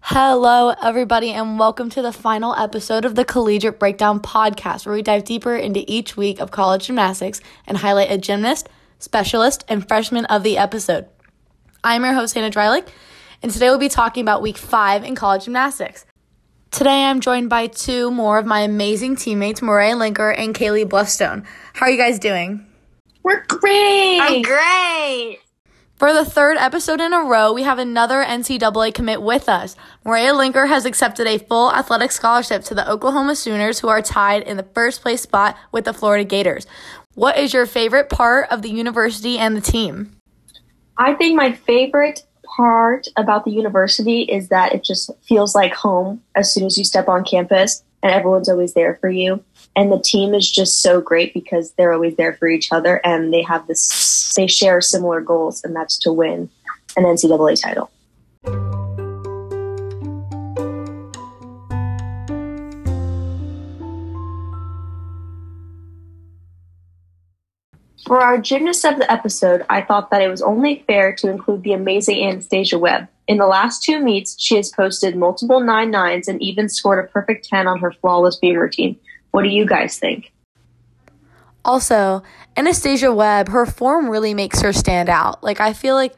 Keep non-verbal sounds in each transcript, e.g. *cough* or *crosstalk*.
Hello, everybody, and welcome to the final episode of the Collegiate Breakdown podcast, where we dive deeper into each week of college gymnastics and highlight a gymnast, specialist, and freshman of the episode. I'm your host, Hannah Dreilich, and today we'll be talking about week five in college gymnastics. Today I'm joined by two more of my amazing teammates, Mariah Linker and Kaylee Bluffstone. How are you guys doing? We're great. I'm great. For the third episode in a row, we have another NCAA commit with us. Mariah Linker has accepted a full athletic scholarship to the Oklahoma Sooners, who are tied in the first place spot with the Florida Gators. What is your favorite part of the university and the team? I think my favorite part about the university is that it just feels like home as soon as you step on campus and everyone's always there for you. And the team is just so great because they're always there for each other and they have this, they share similar goals, and that's to win an NCAA title. For our gymnast of the episode, I thought that it was only fair to include the amazing Anastasia Webb. In the last two meets, she has posted multiple nine nines and even scored a perfect 10 on her flawless beam routine. What do you guys think? Also, Anastasia Webb, her form really makes her stand out. Like, I feel like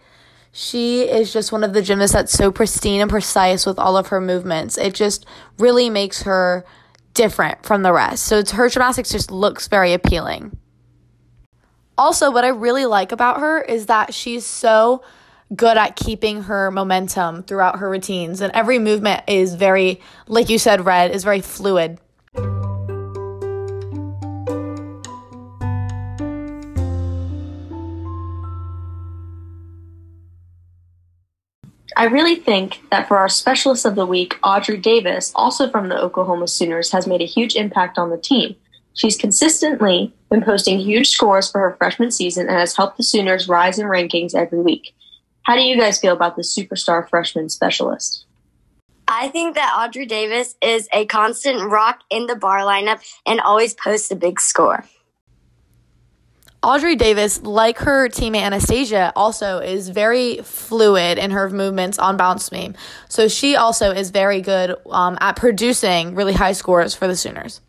she is just one of the gymnasts that's so pristine and precise with all of her movements. It just really makes her different from the rest. So, her gymnastics just looks very appealing. Also, what I really like about her is that she's so good at keeping her momentum throughout her routines, and every movement is very, like you said, Red, is very fluid. I really think that for our specialist of the week, Audrey Davis, also from the Oklahoma Sooners, has made a huge impact on the team. She's consistently been posting huge scores for her freshman season and has helped the Sooners rise in rankings every week. How do you guys feel about the superstar freshman specialist? I think that Audrey Davis is a constant rock in the bar lineup and always posts a big score. Audrey Davis, like her teammate Anastasia, also is very fluid in her movements on balance beam. So she also is very good um, at producing really high scores for the Sooners.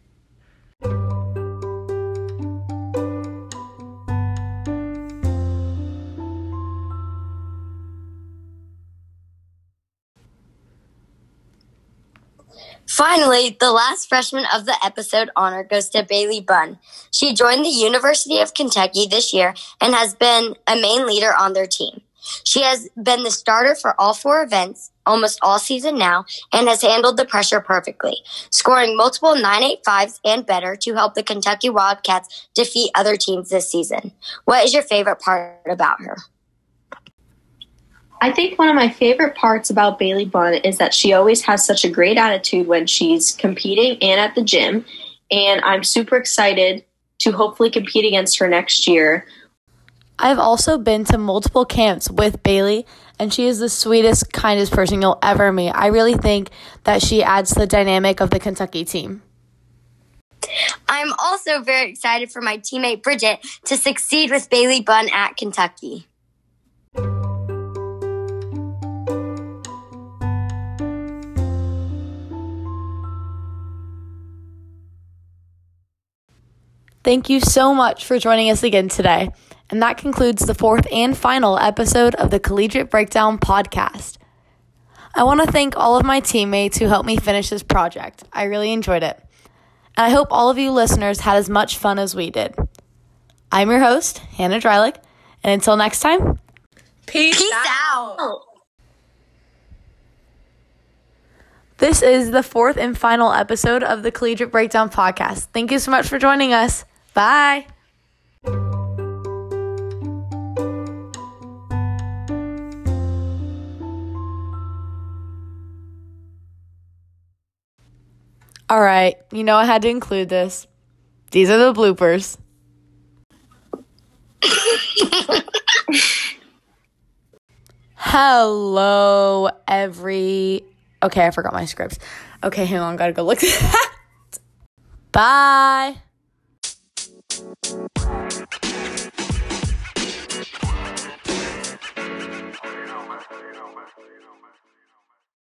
Finally, the last freshman of the episode honor goes to Bailey Bunn. She joined the University of Kentucky this year and has been a main leader on their team. She has been the starter for all four events almost all season now and has handled the pressure perfectly, scoring multiple 985s and better to help the Kentucky Wildcats defeat other teams this season. What is your favorite part about her? I think one of my favorite parts about Bailey Bunn is that she always has such a great attitude when she's competing and at the gym. And I'm super excited to hopefully compete against her next year. I've also been to multiple camps with Bailey, and she is the sweetest, kindest person you'll ever meet. I really think that she adds to the dynamic of the Kentucky team. I'm also very excited for my teammate Bridget to succeed with Bailey Bunn at Kentucky. Thank you so much for joining us again today. And that concludes the fourth and final episode of the Collegiate Breakdown podcast. I want to thank all of my teammates who helped me finish this project. I really enjoyed it. And I hope all of you listeners had as much fun as we did. I'm your host, Hannah Dreilich, and until next time, peace, peace out. out. This is the fourth and final episode of the Collegiate Breakdown podcast. Thank you so much for joining us. Bye. All right, you know I had to include this. These are the bloopers. Hello, every. Okay, I forgot my scripts. Okay, hang on, gotta go look. *laughs* Bye. Bye.